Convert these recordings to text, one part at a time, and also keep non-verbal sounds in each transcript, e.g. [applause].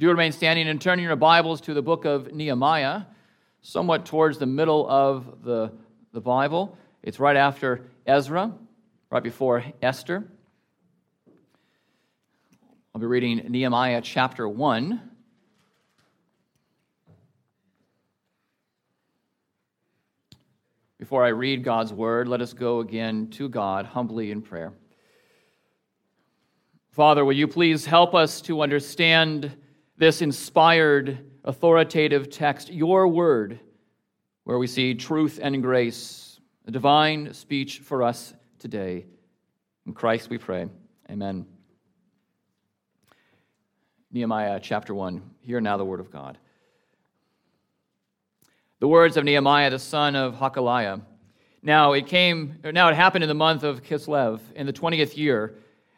Do remain standing and turning your Bibles to the book of Nehemiah, somewhat towards the middle of the, the Bible. It's right after Ezra, right before Esther. I'll be reading Nehemiah chapter 1. Before I read God's word, let us go again to God humbly in prayer. Father, will you please help us to understand this inspired, authoritative text, your word, where we see truth and grace, a divine speech for us today. In Christ we pray. Amen. Nehemiah chapter 1. Hear now the word of God. The words of Nehemiah, the son of Hacaliah. Now it came, now it happened in the month of Kislev, in the 20th year,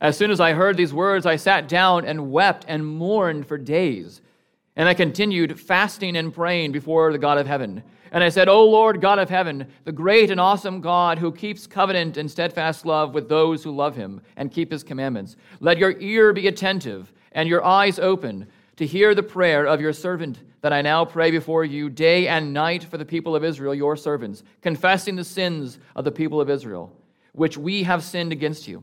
As soon as I heard these words, I sat down and wept and mourned for days. And I continued fasting and praying before the God of heaven. And I said, O Lord God of heaven, the great and awesome God who keeps covenant and steadfast love with those who love him and keep his commandments, let your ear be attentive and your eyes open to hear the prayer of your servant that I now pray before you day and night for the people of Israel, your servants, confessing the sins of the people of Israel, which we have sinned against you.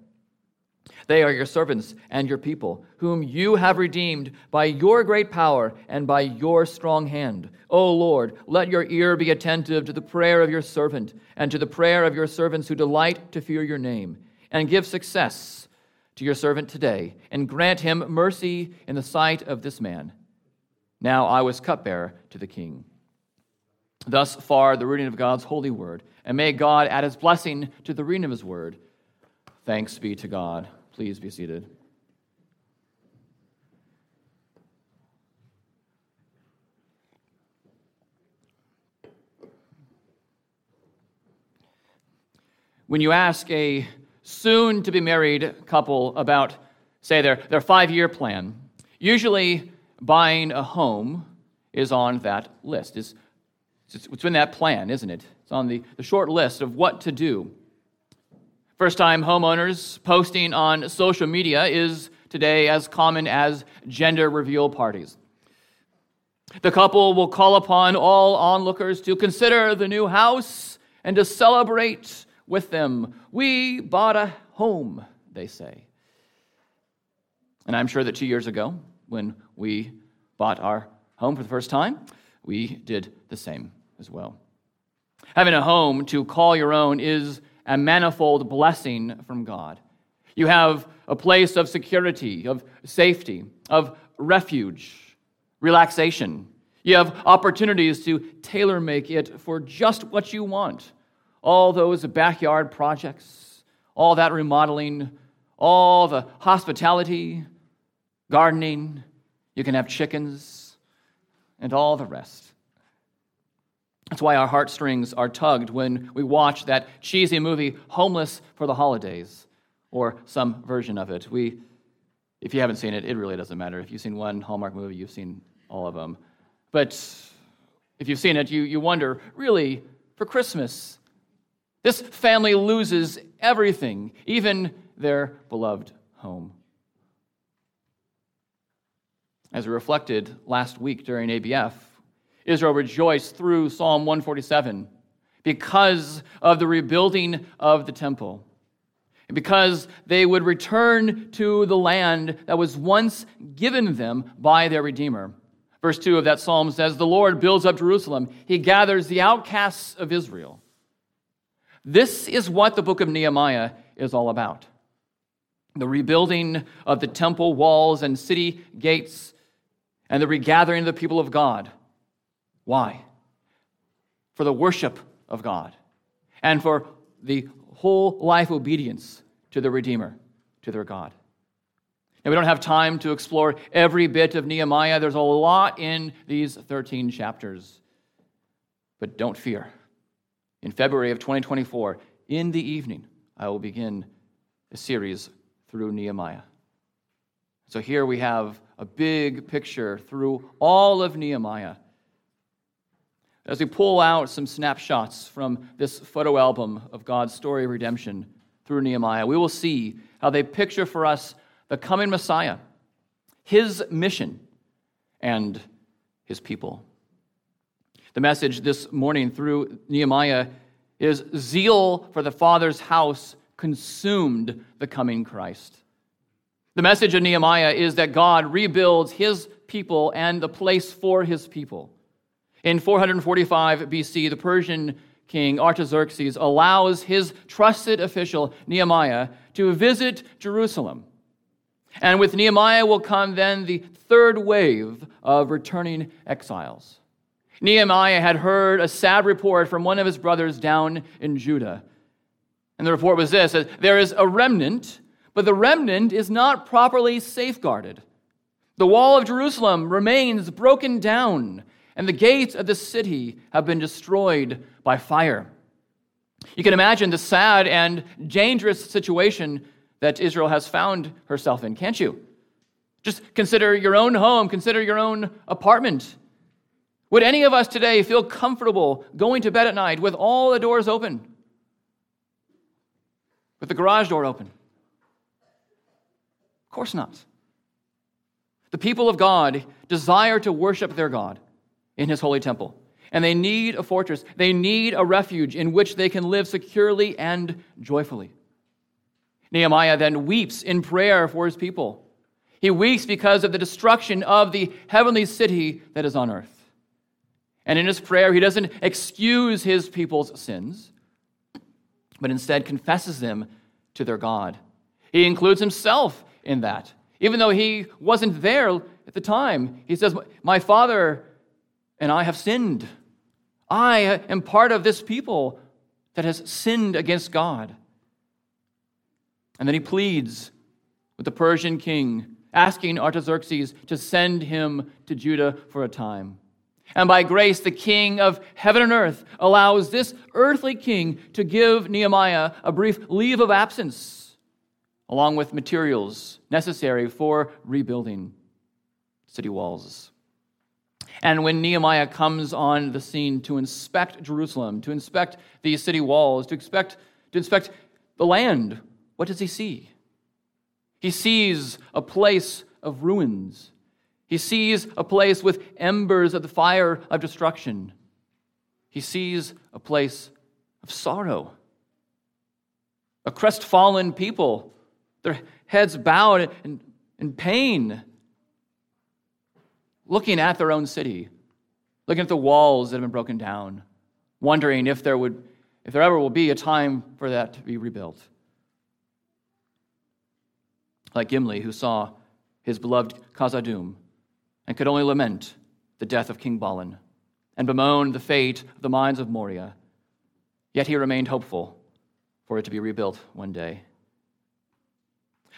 They are your servants and your people, whom you have redeemed by your great power and by your strong hand. O Lord, let your ear be attentive to the prayer of your servant and to the prayer of your servants who delight to fear your name, and give success to your servant today, and grant him mercy in the sight of this man now I was cupbearer to the king. Thus far, the reading of God's holy word. And may God add his blessing to the reading of his word. Thanks be to God. Please be seated. When you ask a soon to be married couple about, say, their, their five year plan, usually buying a home is on that list. It's, it's in that plan, isn't it? It's on the, the short list of what to do. First time homeowners posting on social media is today as common as gender reveal parties. The couple will call upon all onlookers to consider the new house and to celebrate with them. We bought a home, they say. And I'm sure that two years ago, when we bought our home for the first time, we did the same as well. Having a home to call your own is a manifold blessing from God. You have a place of security, of safety, of refuge, relaxation. You have opportunities to tailor make it for just what you want. All those backyard projects, all that remodeling, all the hospitality, gardening, you can have chickens and all the rest. That's why our heartstrings are tugged when we watch that cheesy movie, Homeless for the Holidays, or some version of it. We, if you haven't seen it, it really doesn't matter. If you've seen one Hallmark movie, you've seen all of them. But if you've seen it, you, you wonder really, for Christmas, this family loses everything, even their beloved home. As we reflected last week during ABF, Israel rejoiced through Psalm 147 because of the rebuilding of the temple, and because they would return to the land that was once given them by their Redeemer. Verse 2 of that psalm says, The Lord builds up Jerusalem, He gathers the outcasts of Israel. This is what the book of Nehemiah is all about the rebuilding of the temple walls and city gates, and the regathering of the people of God. Why? For the worship of God and for the whole life obedience to the Redeemer, to their God. Now, we don't have time to explore every bit of Nehemiah. There's a lot in these 13 chapters. But don't fear. In February of 2024, in the evening, I will begin a series through Nehemiah. So here we have a big picture through all of Nehemiah. As we pull out some snapshots from this photo album of God's story of redemption through Nehemiah, we will see how they picture for us the coming Messiah, his mission, and his people. The message this morning through Nehemiah is zeal for the Father's house consumed the coming Christ. The message of Nehemiah is that God rebuilds his people and the place for his people. In 445 BC, the Persian king Artaxerxes allows his trusted official Nehemiah to visit Jerusalem and with Nehemiah will come then the third wave of returning exiles. Nehemiah had heard a sad report from one of his brothers down in Judah. And the report was this there is a remnant, but the remnant is not properly safeguarded. The wall of Jerusalem remains broken down, and the gates of the city have been destroyed by fire. You can imagine the sad and dangerous situation that Israel has found herself in, can't you? Just consider your own home, consider your own apartment. Would any of us today feel comfortable going to bed at night with all the doors open? With the garage door open? Of course not. The people of God desire to worship their God in his holy temple. And they need a fortress. They need a refuge in which they can live securely and joyfully. Nehemiah then weeps in prayer for his people. He weeps because of the destruction of the heavenly city that is on earth. And in his prayer, he doesn't excuse his people's sins, but instead confesses them to their God. He includes himself in that. Even though he wasn't there at the time, he says, My father and I have sinned. I am part of this people that has sinned against God. And then he pleads with the Persian king, asking Artaxerxes to send him to Judah for a time. And by grace, the king of heaven and earth allows this earthly king to give Nehemiah a brief leave of absence, along with materials necessary for rebuilding city walls. And when Nehemiah comes on the scene to inspect Jerusalem, to inspect the city walls, to, expect, to inspect the land what does he see? He sees a place of ruins. He sees a place with embers of the fire of destruction. He sees a place of sorrow. A crestfallen people, their heads bowed in, in pain, looking at their own city, looking at the walls that have been broken down, wondering if there would if there ever will be a time for that to be rebuilt like Gimli, who saw his beloved Khazad-dûm and could only lament the death of King Balin and bemoan the fate of the mines of Moria. Yet he remained hopeful for it to be rebuilt one day.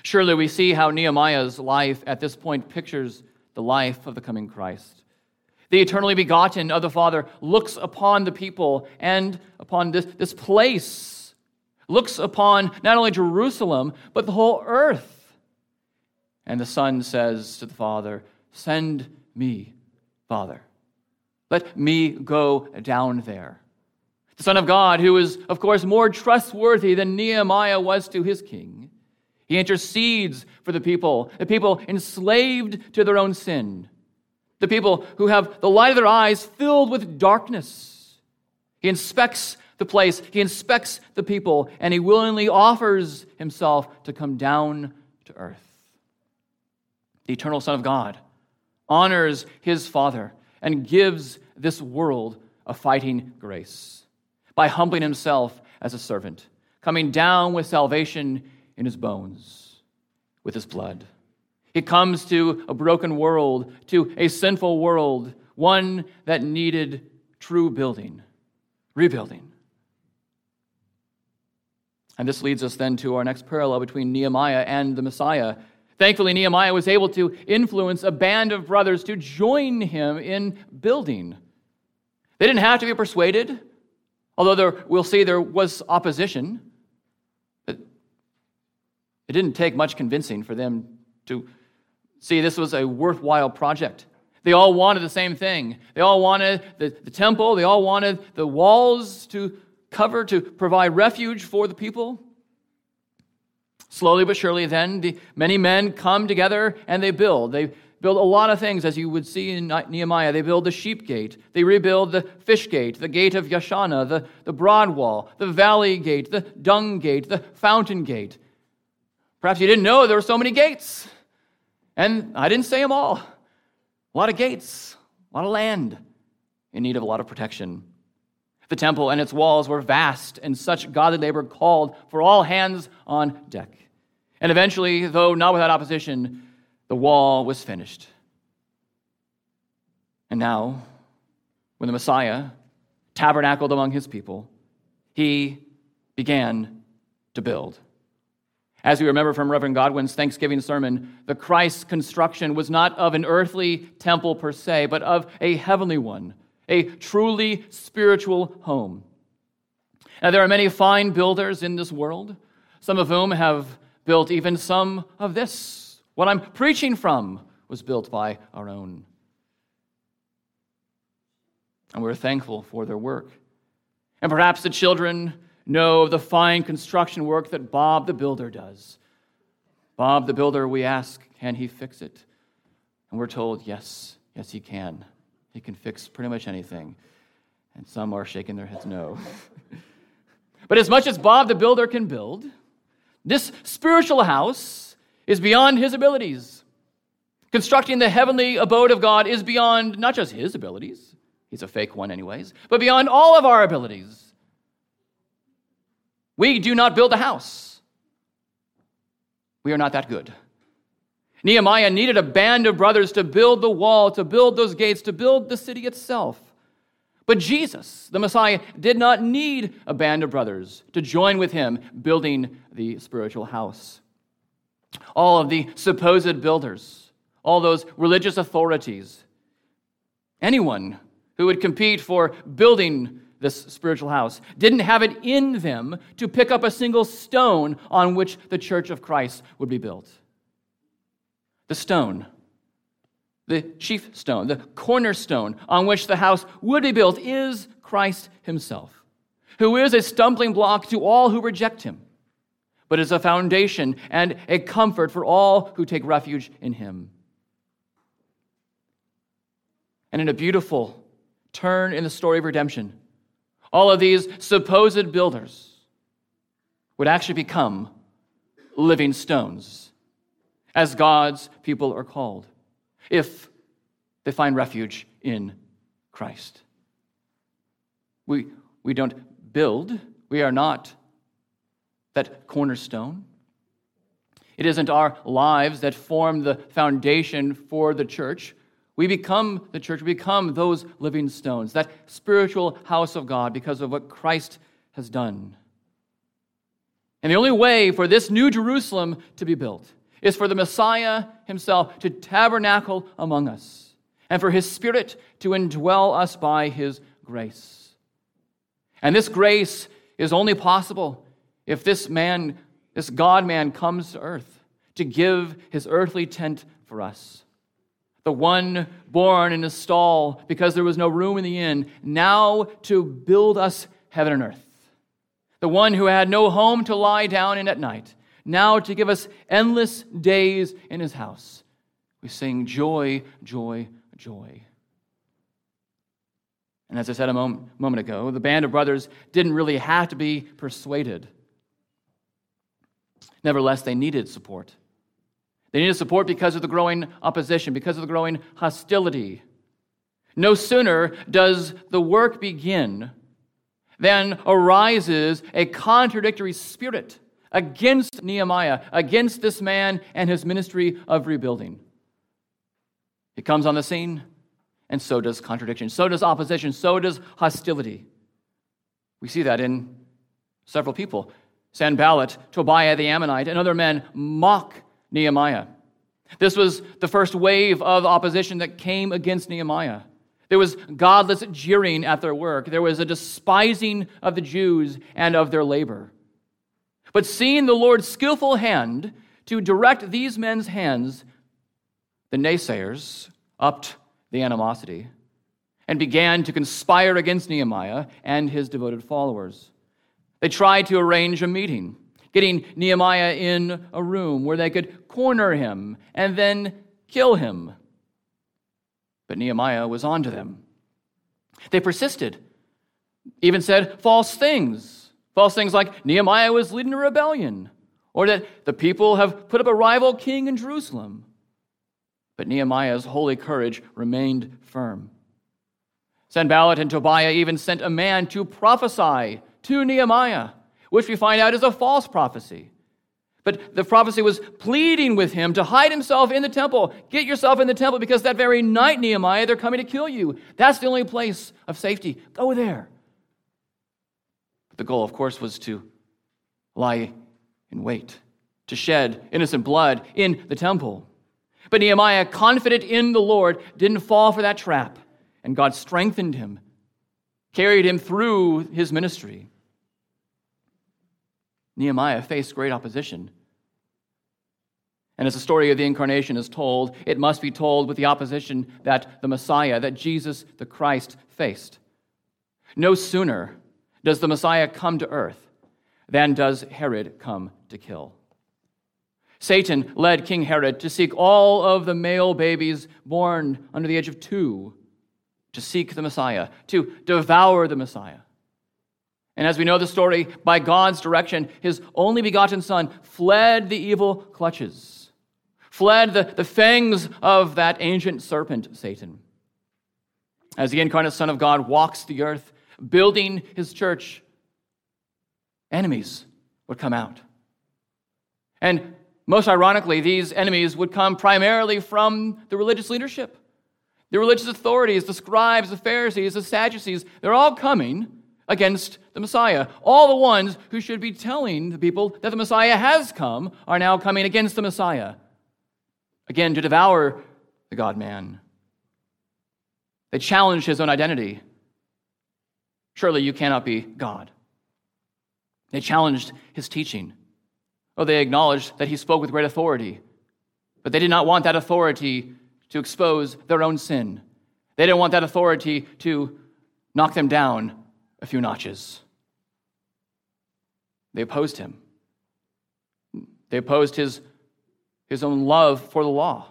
Surely we see how Nehemiah's life at this point pictures the life of the coming Christ. The eternally begotten of the Father looks upon the people and upon this, this place, looks upon not only Jerusalem, but the whole earth and the Son says to the Father, Send me, Father. Let me go down there. The Son of God, who is, of course, more trustworthy than Nehemiah was to his king, he intercedes for the people, the people enslaved to their own sin, the people who have the light of their eyes filled with darkness. He inspects the place, he inspects the people, and he willingly offers himself to come down to earth the eternal Son of God, honors his Father, and gives this world a fighting grace by humbling himself as a servant, coming down with salvation in his bones, with his blood. He comes to a broken world, to a sinful world, one that needed true building, rebuilding. And this leads us then to our next parallel between Nehemiah and the Messiah. Thankfully, Nehemiah was able to influence a band of brothers to join him in building. They didn't have to be persuaded, although there, we'll see there was opposition. It didn't take much convincing for them to see this was a worthwhile project. They all wanted the same thing. They all wanted the, the temple, they all wanted the walls to cover to provide refuge for the people. Slowly but surely, then, the many men come together and they build. They build a lot of things, as you would see in Nehemiah. They build the sheep gate, they rebuild the fish gate, the gate of Yeshanah, the, the broad wall, the valley gate, the dung gate, the fountain gate. Perhaps you didn't know there were so many gates. And I didn't say them all. A lot of gates, a lot of land in need of a lot of protection. The temple and its walls were vast, and such godly labor called for all hands on deck. And eventually, though not without opposition, the wall was finished. And now, when the Messiah tabernacled among his people, he began to build. As we remember from Reverend Godwin's Thanksgiving sermon, the Christ construction was not of an earthly temple per se, but of a heavenly one a truly spiritual home. Now, there are many fine builders in this world, some of whom have built even some of this. What I'm preaching from was built by our own. And we're thankful for their work. And perhaps the children know of the fine construction work that Bob the builder does. Bob the builder, we ask, can he fix it? And we're told, yes, yes, he can. He can fix pretty much anything. And some are shaking their heads no. [laughs] but as much as Bob the builder can build, this spiritual house is beyond his abilities. Constructing the heavenly abode of God is beyond not just his abilities, he's a fake one, anyways, but beyond all of our abilities. We do not build a house, we are not that good. Nehemiah needed a band of brothers to build the wall, to build those gates, to build the city itself. But Jesus, the Messiah, did not need a band of brothers to join with him building the spiritual house. All of the supposed builders, all those religious authorities, anyone who would compete for building this spiritual house didn't have it in them to pick up a single stone on which the church of Christ would be built the stone, the chief stone, the cornerstone on which the house would be built is Christ himself, who is a stumbling block to all who reject him, but is a foundation and a comfort for all who take refuge in him. And in a beautiful turn in the story of redemption, all of these supposed builders would actually become living stones as God's people are called, if they find refuge in Christ. We, we don't build, we are not that cornerstone. It isn't our lives that form the foundation for the church. We become the church, we become those living stones, that spiritual house of God because of what Christ has done. And the only way for this new Jerusalem to be built is for the Messiah himself to tabernacle among us and for his Spirit to indwell us by his grace. And this grace is only possible if this man, this God man, comes to earth to give his earthly tent for us. The one born in a stall because there was no room in the inn, now to build us heaven and earth. The one who had no home to lie down in at night, now to give us endless days in his house. We sing joy, joy, joy. And as I said a moment, moment ago, the band of brothers didn't really have to be persuaded. Nevertheless, they needed support. They needed support because of the growing opposition, because of the growing hostility. No sooner does the work begin than arises a contradictory spirit against Nehemiah, against this man and his ministry of rebuilding. It comes on the scene, and so does contradiction, so does opposition, so does hostility. We see that in several people. Sanballat, Tobiah the Ammonite, and other men mock Nehemiah. This was the first wave of opposition that came against Nehemiah. There was godless jeering at their work. There was a despising of the Jews and of their labor. But seeing the Lord's skillful hand to direct these men's hands, the naysayers upped the animosity and began to conspire against Nehemiah and his devoted followers. They tried to arrange a meeting, getting Nehemiah in a room where they could corner him and then kill him. But Nehemiah was on to them. They persisted, even said false things. False things like Nehemiah was leading a rebellion, or that the people have put up a rival king in Jerusalem. But Nehemiah's holy courage remained firm. Sanballat and Tobiah even sent a man to prophesy to Nehemiah, which we find out is a false prophecy. But the prophecy was pleading with him to hide himself in the temple. Get yourself in the temple because that very night, Nehemiah, they're coming to kill you. That's the only place of safety. Go there. But the goal, of course, was to lie in wait, to shed innocent blood in the temple. But Nehemiah, confident in the Lord, didn't fall for that trap, and God strengthened him, carried him through his ministry. Nehemiah faced great opposition. And as the story of the incarnation is told, it must be told with the opposition that the Messiah, that Jesus the Christ, faced. No sooner does the Messiah come to earth than does Herod come to kill. Satan led King Herod to seek all of the male babies born under the age of two to seek the Messiah, to devour the Messiah. And as we know the story, by God's direction, his only begotten Son fled the evil clutches, fled the, the fangs of that ancient serpent, Satan. As the incarnate Son of God walks the earth, building his church, enemies would come out. And most ironically, these enemies would come primarily from the religious leadership. The religious authorities, the scribes, the Pharisees, the Sadducees, they're all coming against the Messiah. All the ones who should be telling the people that the Messiah has come are now coming against the Messiah, again, to devour the God man. They challenge his own identity. Surely you cannot be God. They challenged his teaching. Oh, they acknowledged that he spoke with great authority, but they did not want that authority to expose their own sin. They didn't want that authority to knock them down a few notches. They opposed him. They opposed his, his own love for the law.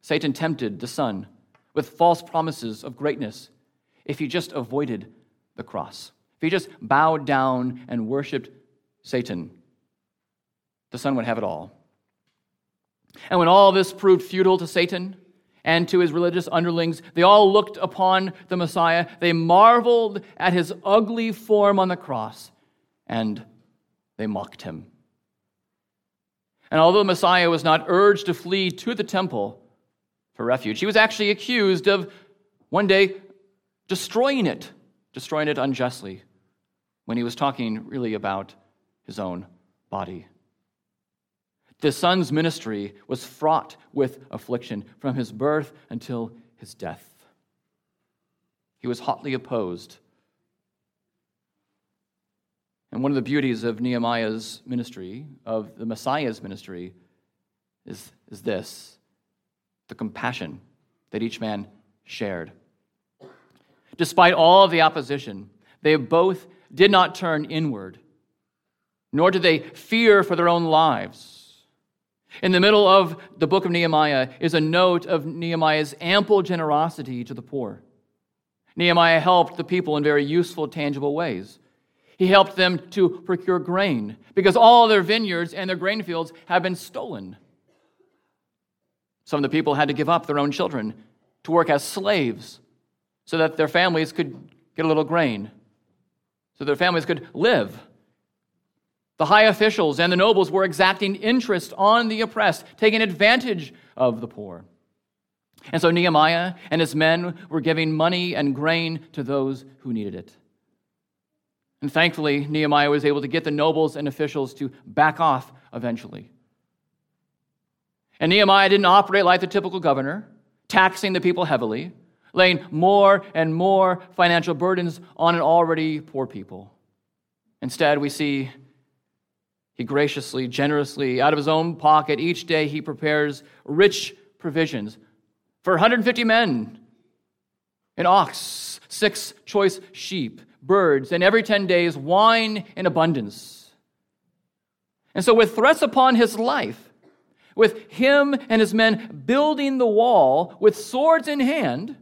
Satan tempted the Son with false promises of greatness if he just avoided the cross. If he just bowed down and worshiped Satan, the Son would have it all. And when all this proved futile to Satan, and to his religious underlings. They all looked upon the Messiah. They marveled at his ugly form on the cross, and they mocked him. And although the Messiah was not urged to flee to the temple for refuge, he was actually accused of one day destroying it, destroying it unjustly, when he was talking really about his own body. The Son's ministry was fraught with affliction from his birth until his death. He was hotly opposed. And one of the beauties of Nehemiah's ministry, of the Messiah's ministry, is, is this the compassion that each man shared. Despite all of the opposition, they both did not turn inward, nor did they fear for their own lives. In the middle of the book of Nehemiah is a note of Nehemiah's ample generosity to the poor. Nehemiah helped the people in very useful, tangible ways. He helped them to procure grain because all their vineyards and their grain fields had been stolen. Some of the people had to give up their own children to work as slaves so that their families could get a little grain so their families could live. The high officials and the nobles were exacting interest on the oppressed, taking advantage of the poor. And so Nehemiah and his men were giving money and grain to those who needed it. And thankfully, Nehemiah was able to get the nobles and officials to back off eventually. And Nehemiah didn't operate like the typical governor, taxing the people heavily, laying more and more financial burdens on an already poor people. Instead, we see he graciously, generously, out of his own pocket, each day he prepares rich provisions for 150 men an ox, six choice sheep, birds, and every 10 days, wine in abundance. And so, with threats upon his life, with him and his men building the wall with swords in hand,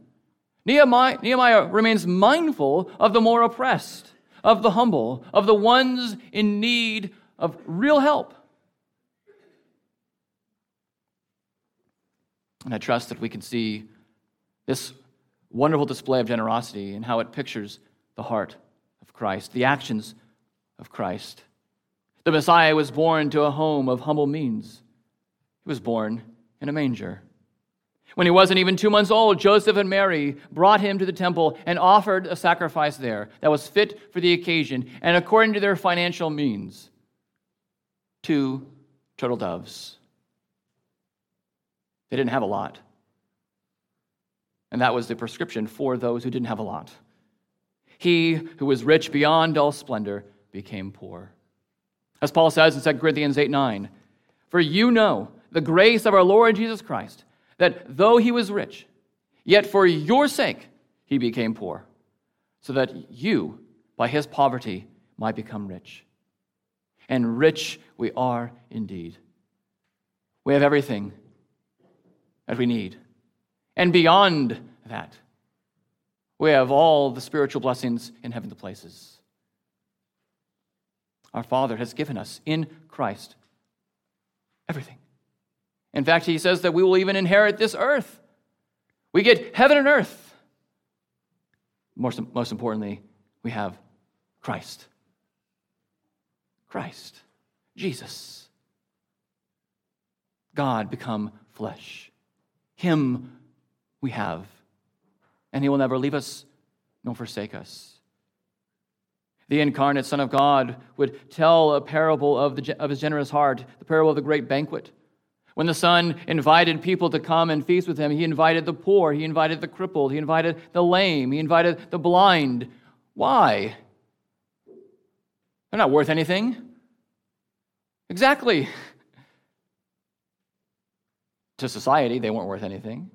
Nehemiah, Nehemiah remains mindful of the more oppressed, of the humble, of the ones in need of real help. And I trust that we can see this wonderful display of generosity and how it pictures the heart of Christ, the actions of Christ. The Messiah was born to a home of humble means. He was born in a manger. When he wasn't even two months old, Joseph and Mary brought him to the temple and offered a sacrifice there that was fit for the occasion and according to their financial means two turtle doves. They didn't have a lot. And that was the prescription for those who didn't have a lot. He who was rich beyond all splendor became poor. As Paul says in 2 Corinthians 8 9, for you know the grace of our Lord Jesus Christ, that though he was rich, yet for your sake he became poor, so that you, by his poverty, might become rich and rich we are indeed. We have everything that we need. And beyond that, we have all the spiritual blessings in heavenly places. Our Father has given us in Christ everything. In fact, He says that we will even inherit this earth. We get heaven and earth. Most, most importantly, we have Christ. Christ, Jesus. God become flesh. Him we have, and He will never leave us nor forsake us. The incarnate Son of God would tell a parable of, the, of His generous heart, the parable of the great banquet. When the Son invited people to come and feast with Him, He invited the poor, He invited the crippled, He invited the lame, He invited the blind. Why? They're not worth anything. Exactly. To society, they weren't worth anything.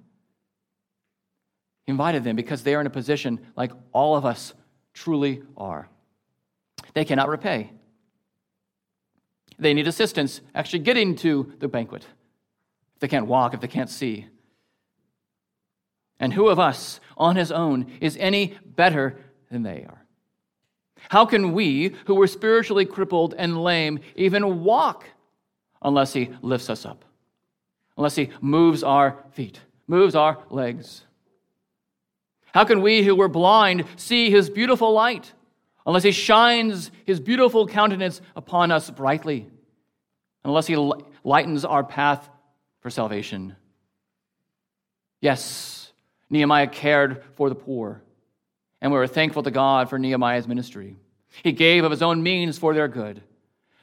He invited them because they are in a position like all of us truly are. They cannot repay. They need assistance actually getting to the banquet. If they can't walk, if they can't see. And who of us on his own is any better than they are? How can we, who were spiritually crippled and lame, even walk unless He lifts us up? Unless He moves our feet, moves our legs? How can we, who were blind, see His beautiful light unless He shines His beautiful countenance upon us brightly? Unless He lightens our path for salvation? Yes, Nehemiah cared for the poor and we were thankful to God for Nehemiah's ministry. He gave of his own means for their good.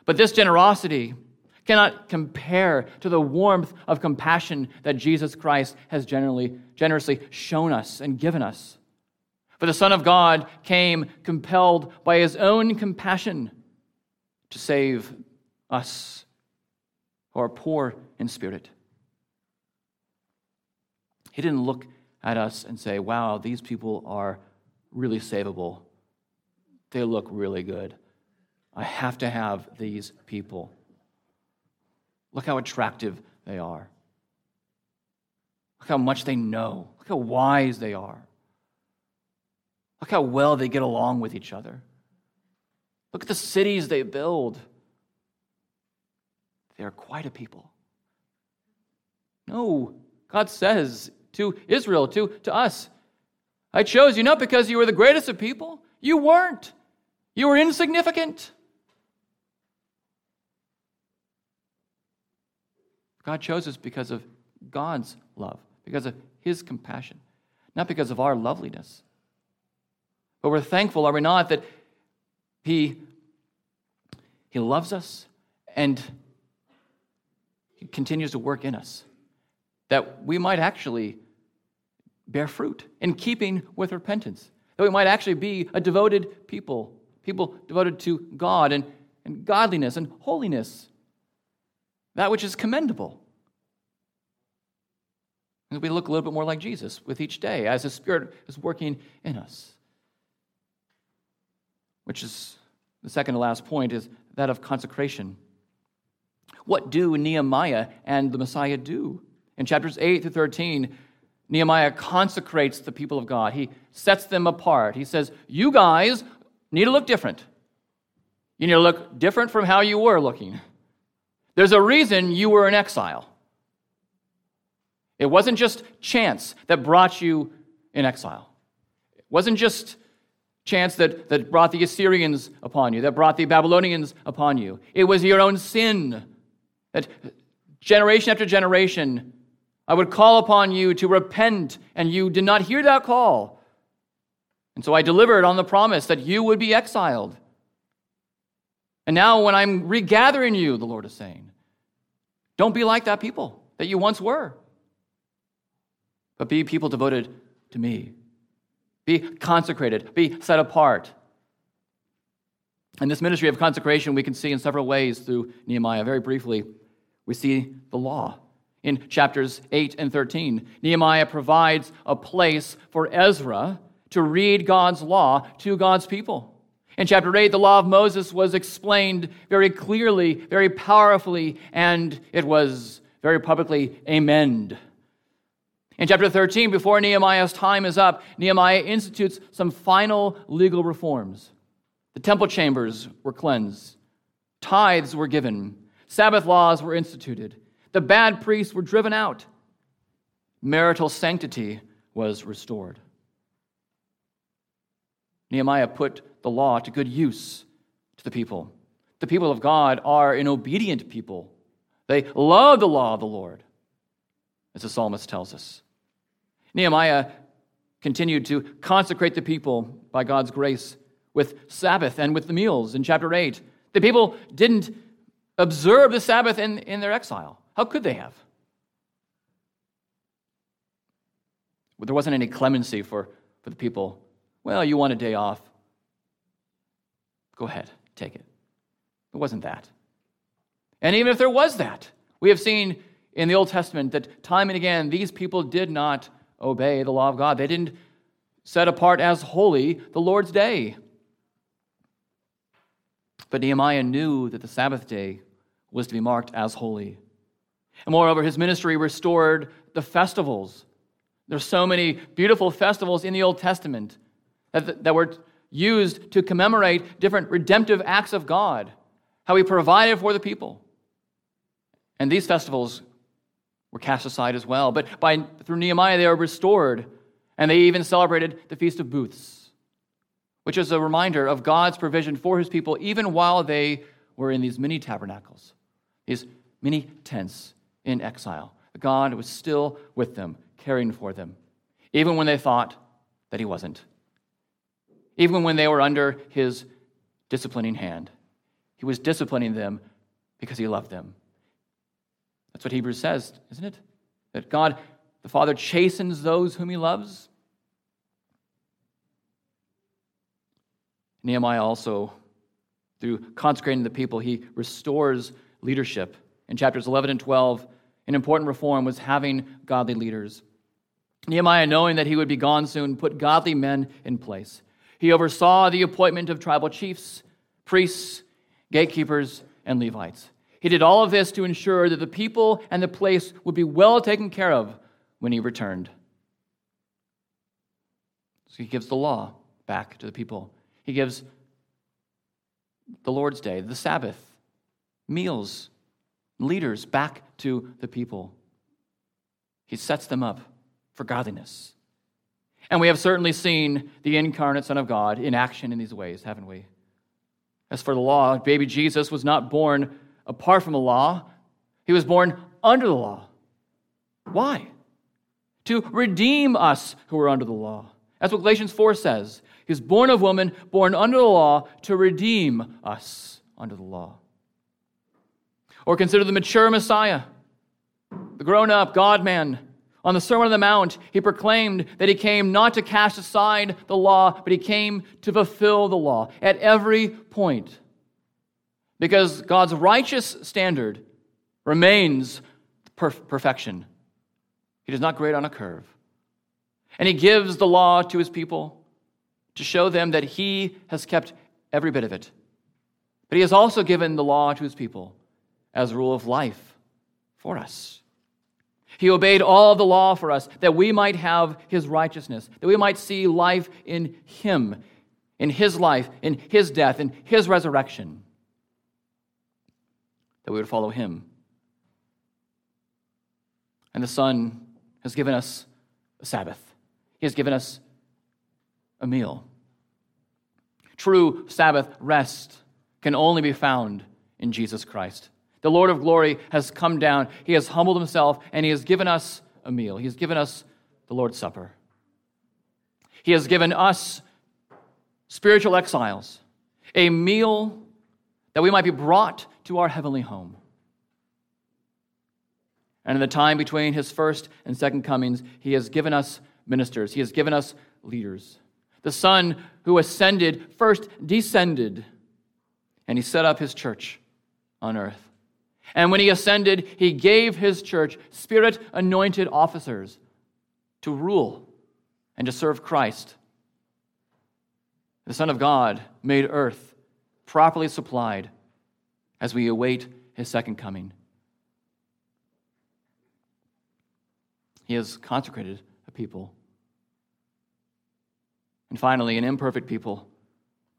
But this generosity cannot compare to the warmth of compassion that Jesus Christ has generally, generously shown us and given us. For the Son of God came compelled by his own compassion to save us who are poor in spirit. He didn't look at us and say, wow, these people are really savable. They look really good. I have to have these people. Look how attractive they are. Look how much they know. Look how wise they are. Look how well they get along with each other. Look at the cities they build. They are quite a people. No, God says to Israel, to, to us, I chose you not because you were the greatest of people. You weren't. You were insignificant. God chose us because of God's love, because of His compassion, not because of our loveliness. But we're thankful, are we not, that He, he loves us and He continues to work in us, that we might actually bear fruit in keeping with repentance, that we might actually be a devoted people, people devoted to God and, and godliness and holiness, that which is commendable. And we look a little bit more like Jesus with each day as His Spirit is working in us. Which is the second to last point is that of consecration. What do Nehemiah and the Messiah do? In chapters 8 through 13, Nehemiah consecrates the people of God. He sets them apart. He says, You guys need to look different. You need to look different from how you were looking. There's a reason you were in exile. It wasn't just chance that brought you in exile. It wasn't just chance that, that brought the Assyrians upon you, that brought the Babylonians upon you. It was your own sin that generation after generation I would call upon you to repent, and you did not hear that call. And so I delivered on the promise that you would be exiled. And now, when I'm regathering you, the Lord is saying, don't be like that people that you once were, but be people devoted to me. Be consecrated, be set apart. And this ministry of consecration we can see in several ways through Nehemiah. Very briefly, we see the law in chapters 8 and 13. Nehemiah provides a place for Ezra to read God's law to God's people. In chapter 8, the law of Moses was explained very clearly, very powerfully, and it was very publicly amended. In chapter 13, before Nehemiah's time is up, Nehemiah institutes some final legal reforms. The temple chambers were cleansed, tithes were given, Sabbath laws were instituted, the bad priests were driven out. Marital sanctity was restored. Nehemiah put the law to good use to the people. The people of God are an obedient people. They love the law of the Lord, as the psalmist tells us. Nehemiah continued to consecrate the people by God's grace with Sabbath and with the meals in chapter 8. The people didn't observe the Sabbath in, in their exile. How could they have? Well, there wasn't any clemency for, for the people. Well, you want a day off. Go ahead, take it. It wasn't that. And even if there was that, we have seen in the Old Testament that time and again these people did not obey the law of God. They didn't set apart as holy the Lord's day. But Nehemiah knew that the Sabbath day was to be marked as holy. And moreover, his ministry restored the festivals. There's so many beautiful festivals in the Old Testament that, that were used to commemorate different redemptive acts of God, how he provided for the people. And these festivals were cast aside as well. But by, through Nehemiah, they are restored, and they even celebrated the Feast of Booths, which is a reminder of God's provision for his people, even while they were in these mini tabernacles, these mini tents in exile. God was still with them, caring for them, even when they thought that He wasn't. Even when they were under His disciplining hand. He was disciplining them because He loved them. That's what Hebrews says, isn't it? That God, the Father, chastens those whom He loves. Nehemiah also, through consecrating the people, he restores leadership in chapters 11 and 12, an important reform was having godly leaders. Nehemiah, knowing that he would be gone soon, put godly men in place. He oversaw the appointment of tribal chiefs, priests, gatekeepers, and Levites. He did all of this to ensure that the people and the place would be well taken care of when he returned. So he gives the law back to the people. He gives the Lord's Day, the Sabbath, meals, leaders back to the people. He sets them up for godliness. And we have certainly seen the incarnate Son of God in action in these ways, haven't we? As for the law, baby Jesus was not born apart from the law, he was born under the law. Why? To redeem us who are under the law. That's what Galatians 4 says. He was born of woman, born under the law, to redeem us under the law. Or consider the mature Messiah, the grown up God man on the Sermon on the Mount, he proclaimed that he came not to cast aside the law, but he came to fulfill the law at every point. Because God's righteous standard remains perfection. He does not grade on a curve. And he gives the law to his people to show them that he has kept every bit of it. But he has also given the law to his people as rule of life for us. He obeyed all the law for us that we might have his righteousness, that we might see life in him, in his life, in his death, in his resurrection, that we would follow him. And the Son has given us a Sabbath, He has given us a meal. True Sabbath rest can only be found in Jesus Christ. The Lord of glory has come down. He has humbled himself and he has given us a meal. He has given us the Lord's Supper. He has given us spiritual exiles a meal that we might be brought to our heavenly home. And in the time between his first and second comings, he has given us ministers, he has given us leaders. The Son who ascended first descended, and he set up his church on earth. And when he ascended, he gave his church spirit anointed officers to rule and to serve Christ. The Son of God made earth properly supplied as we await his second coming. He has consecrated a people. And finally, an imperfect people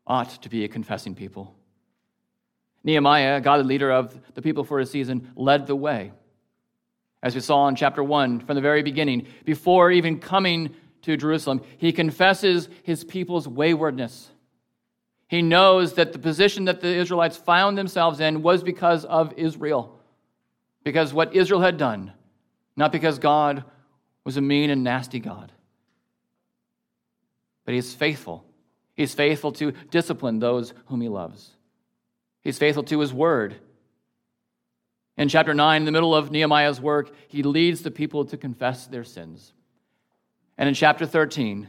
ought to be a confessing people. Nehemiah, godly leader of the people for a season, led the way. As we saw in chapter 1 from the very beginning, before even coming to Jerusalem, he confesses his people's waywardness. He knows that the position that the Israelites found themselves in was because of Israel, because what Israel had done, not because God was a mean and nasty God. But he is faithful. He's faithful to discipline those whom he loves. He's faithful to his word. In chapter 9, in the middle of Nehemiah's work, he leads the people to confess their sins. And in chapter 13,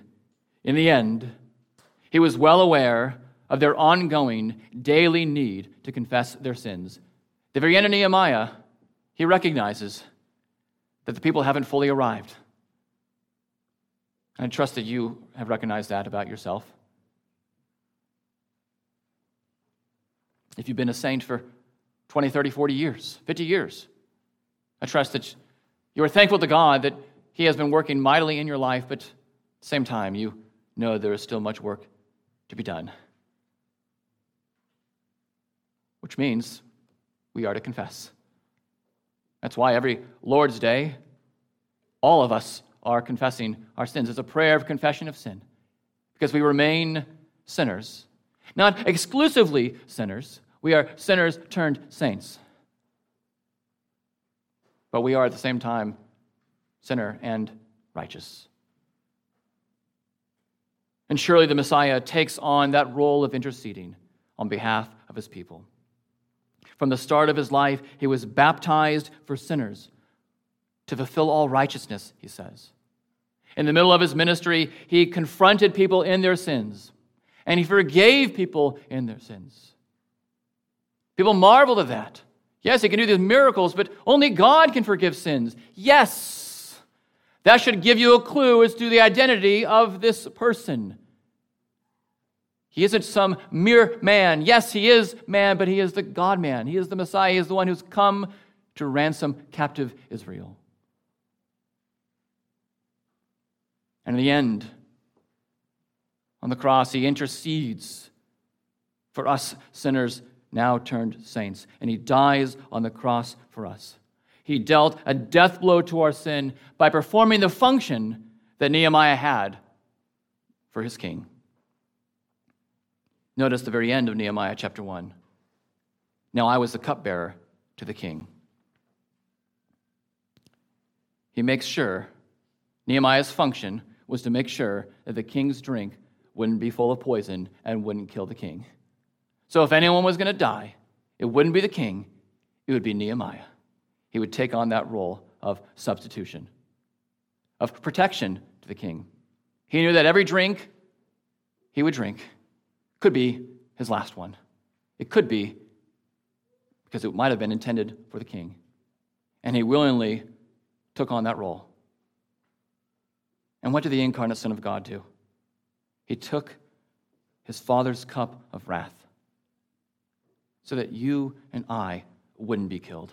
in the end, he was well aware of their ongoing daily need to confess their sins. The very end of Nehemiah, he recognizes that the people haven't fully arrived. And I trust that you have recognized that about yourself. If you've been a saint for 20, 30, 40 years, 50 years. I trust that you are thankful to God that He has been working mightily in your life, but at the same time, you know there is still much work to be done. Which means we are to confess. That's why every Lord's Day, all of us are confessing our sins. It's a prayer of confession of sin because we remain sinners. Not exclusively sinners, we are sinners turned saints. But we are at the same time sinner and righteous. And surely the Messiah takes on that role of interceding on behalf of his people. From the start of his life, he was baptized for sinners to fulfill all righteousness, he says. In the middle of his ministry, he confronted people in their sins, and he forgave people in their sins. People marveled at that. Yes, he can do these miracles, but only God can forgive sins. Yes. That should give you a clue as to the identity of this person. He isn't some mere man. Yes, he is man, but he is the God man. He is the Messiah. He is the one who's come to ransom captive Israel. And in the end, on the cross, he intercedes for us sinners now turned saints, and he dies on the cross for us. He dealt a death blow to our sin by performing the function that Nehemiah had for his king. Notice the very end of Nehemiah chapter 1. Now I was the cupbearer to the king. He makes sure, Nehemiah's function was to make sure that the king's drink wouldn't be full of poison and wouldn't kill the king. So if anyone was going to die, it wouldn't be the king, it would be Nehemiah. He would take on that role of substitution, of protection to the king. He knew that every drink he would drink could be his last one. It could be because it might have been intended for the king. And he willingly took on that role. And what did the incarnate Son of God do? He took his Father's cup of wrath so that you and I wouldn't be killed,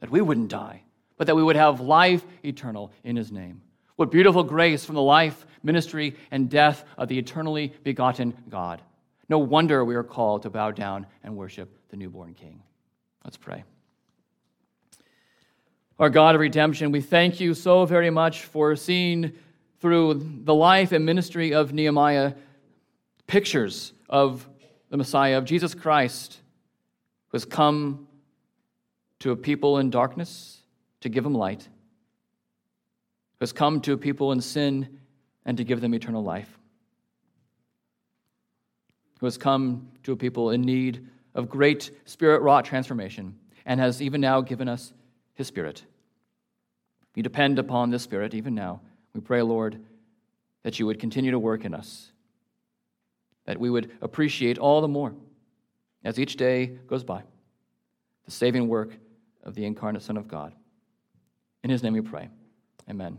that we wouldn't die, but that we would have life eternal in his name. What beautiful grace from the life, ministry, and death of the eternally begotten God. No wonder we are called to bow down and worship the newborn King. Let's pray. Our God of redemption, we thank you so very much for seeing through the life and ministry of Nehemiah pictures of the Messiah, of Jesus Christ, who has come to a people in darkness to give them light, who has come to a people in sin and to give them eternal life, who has come to a people in need of great spirit wrought transformation and has even now given us his Spirit. We depend upon this Spirit even now. We pray, Lord, that you would continue to work in us, that we would appreciate all the more as each day goes by the saving work of the incarnate Son of God. In his name we pray. Amen.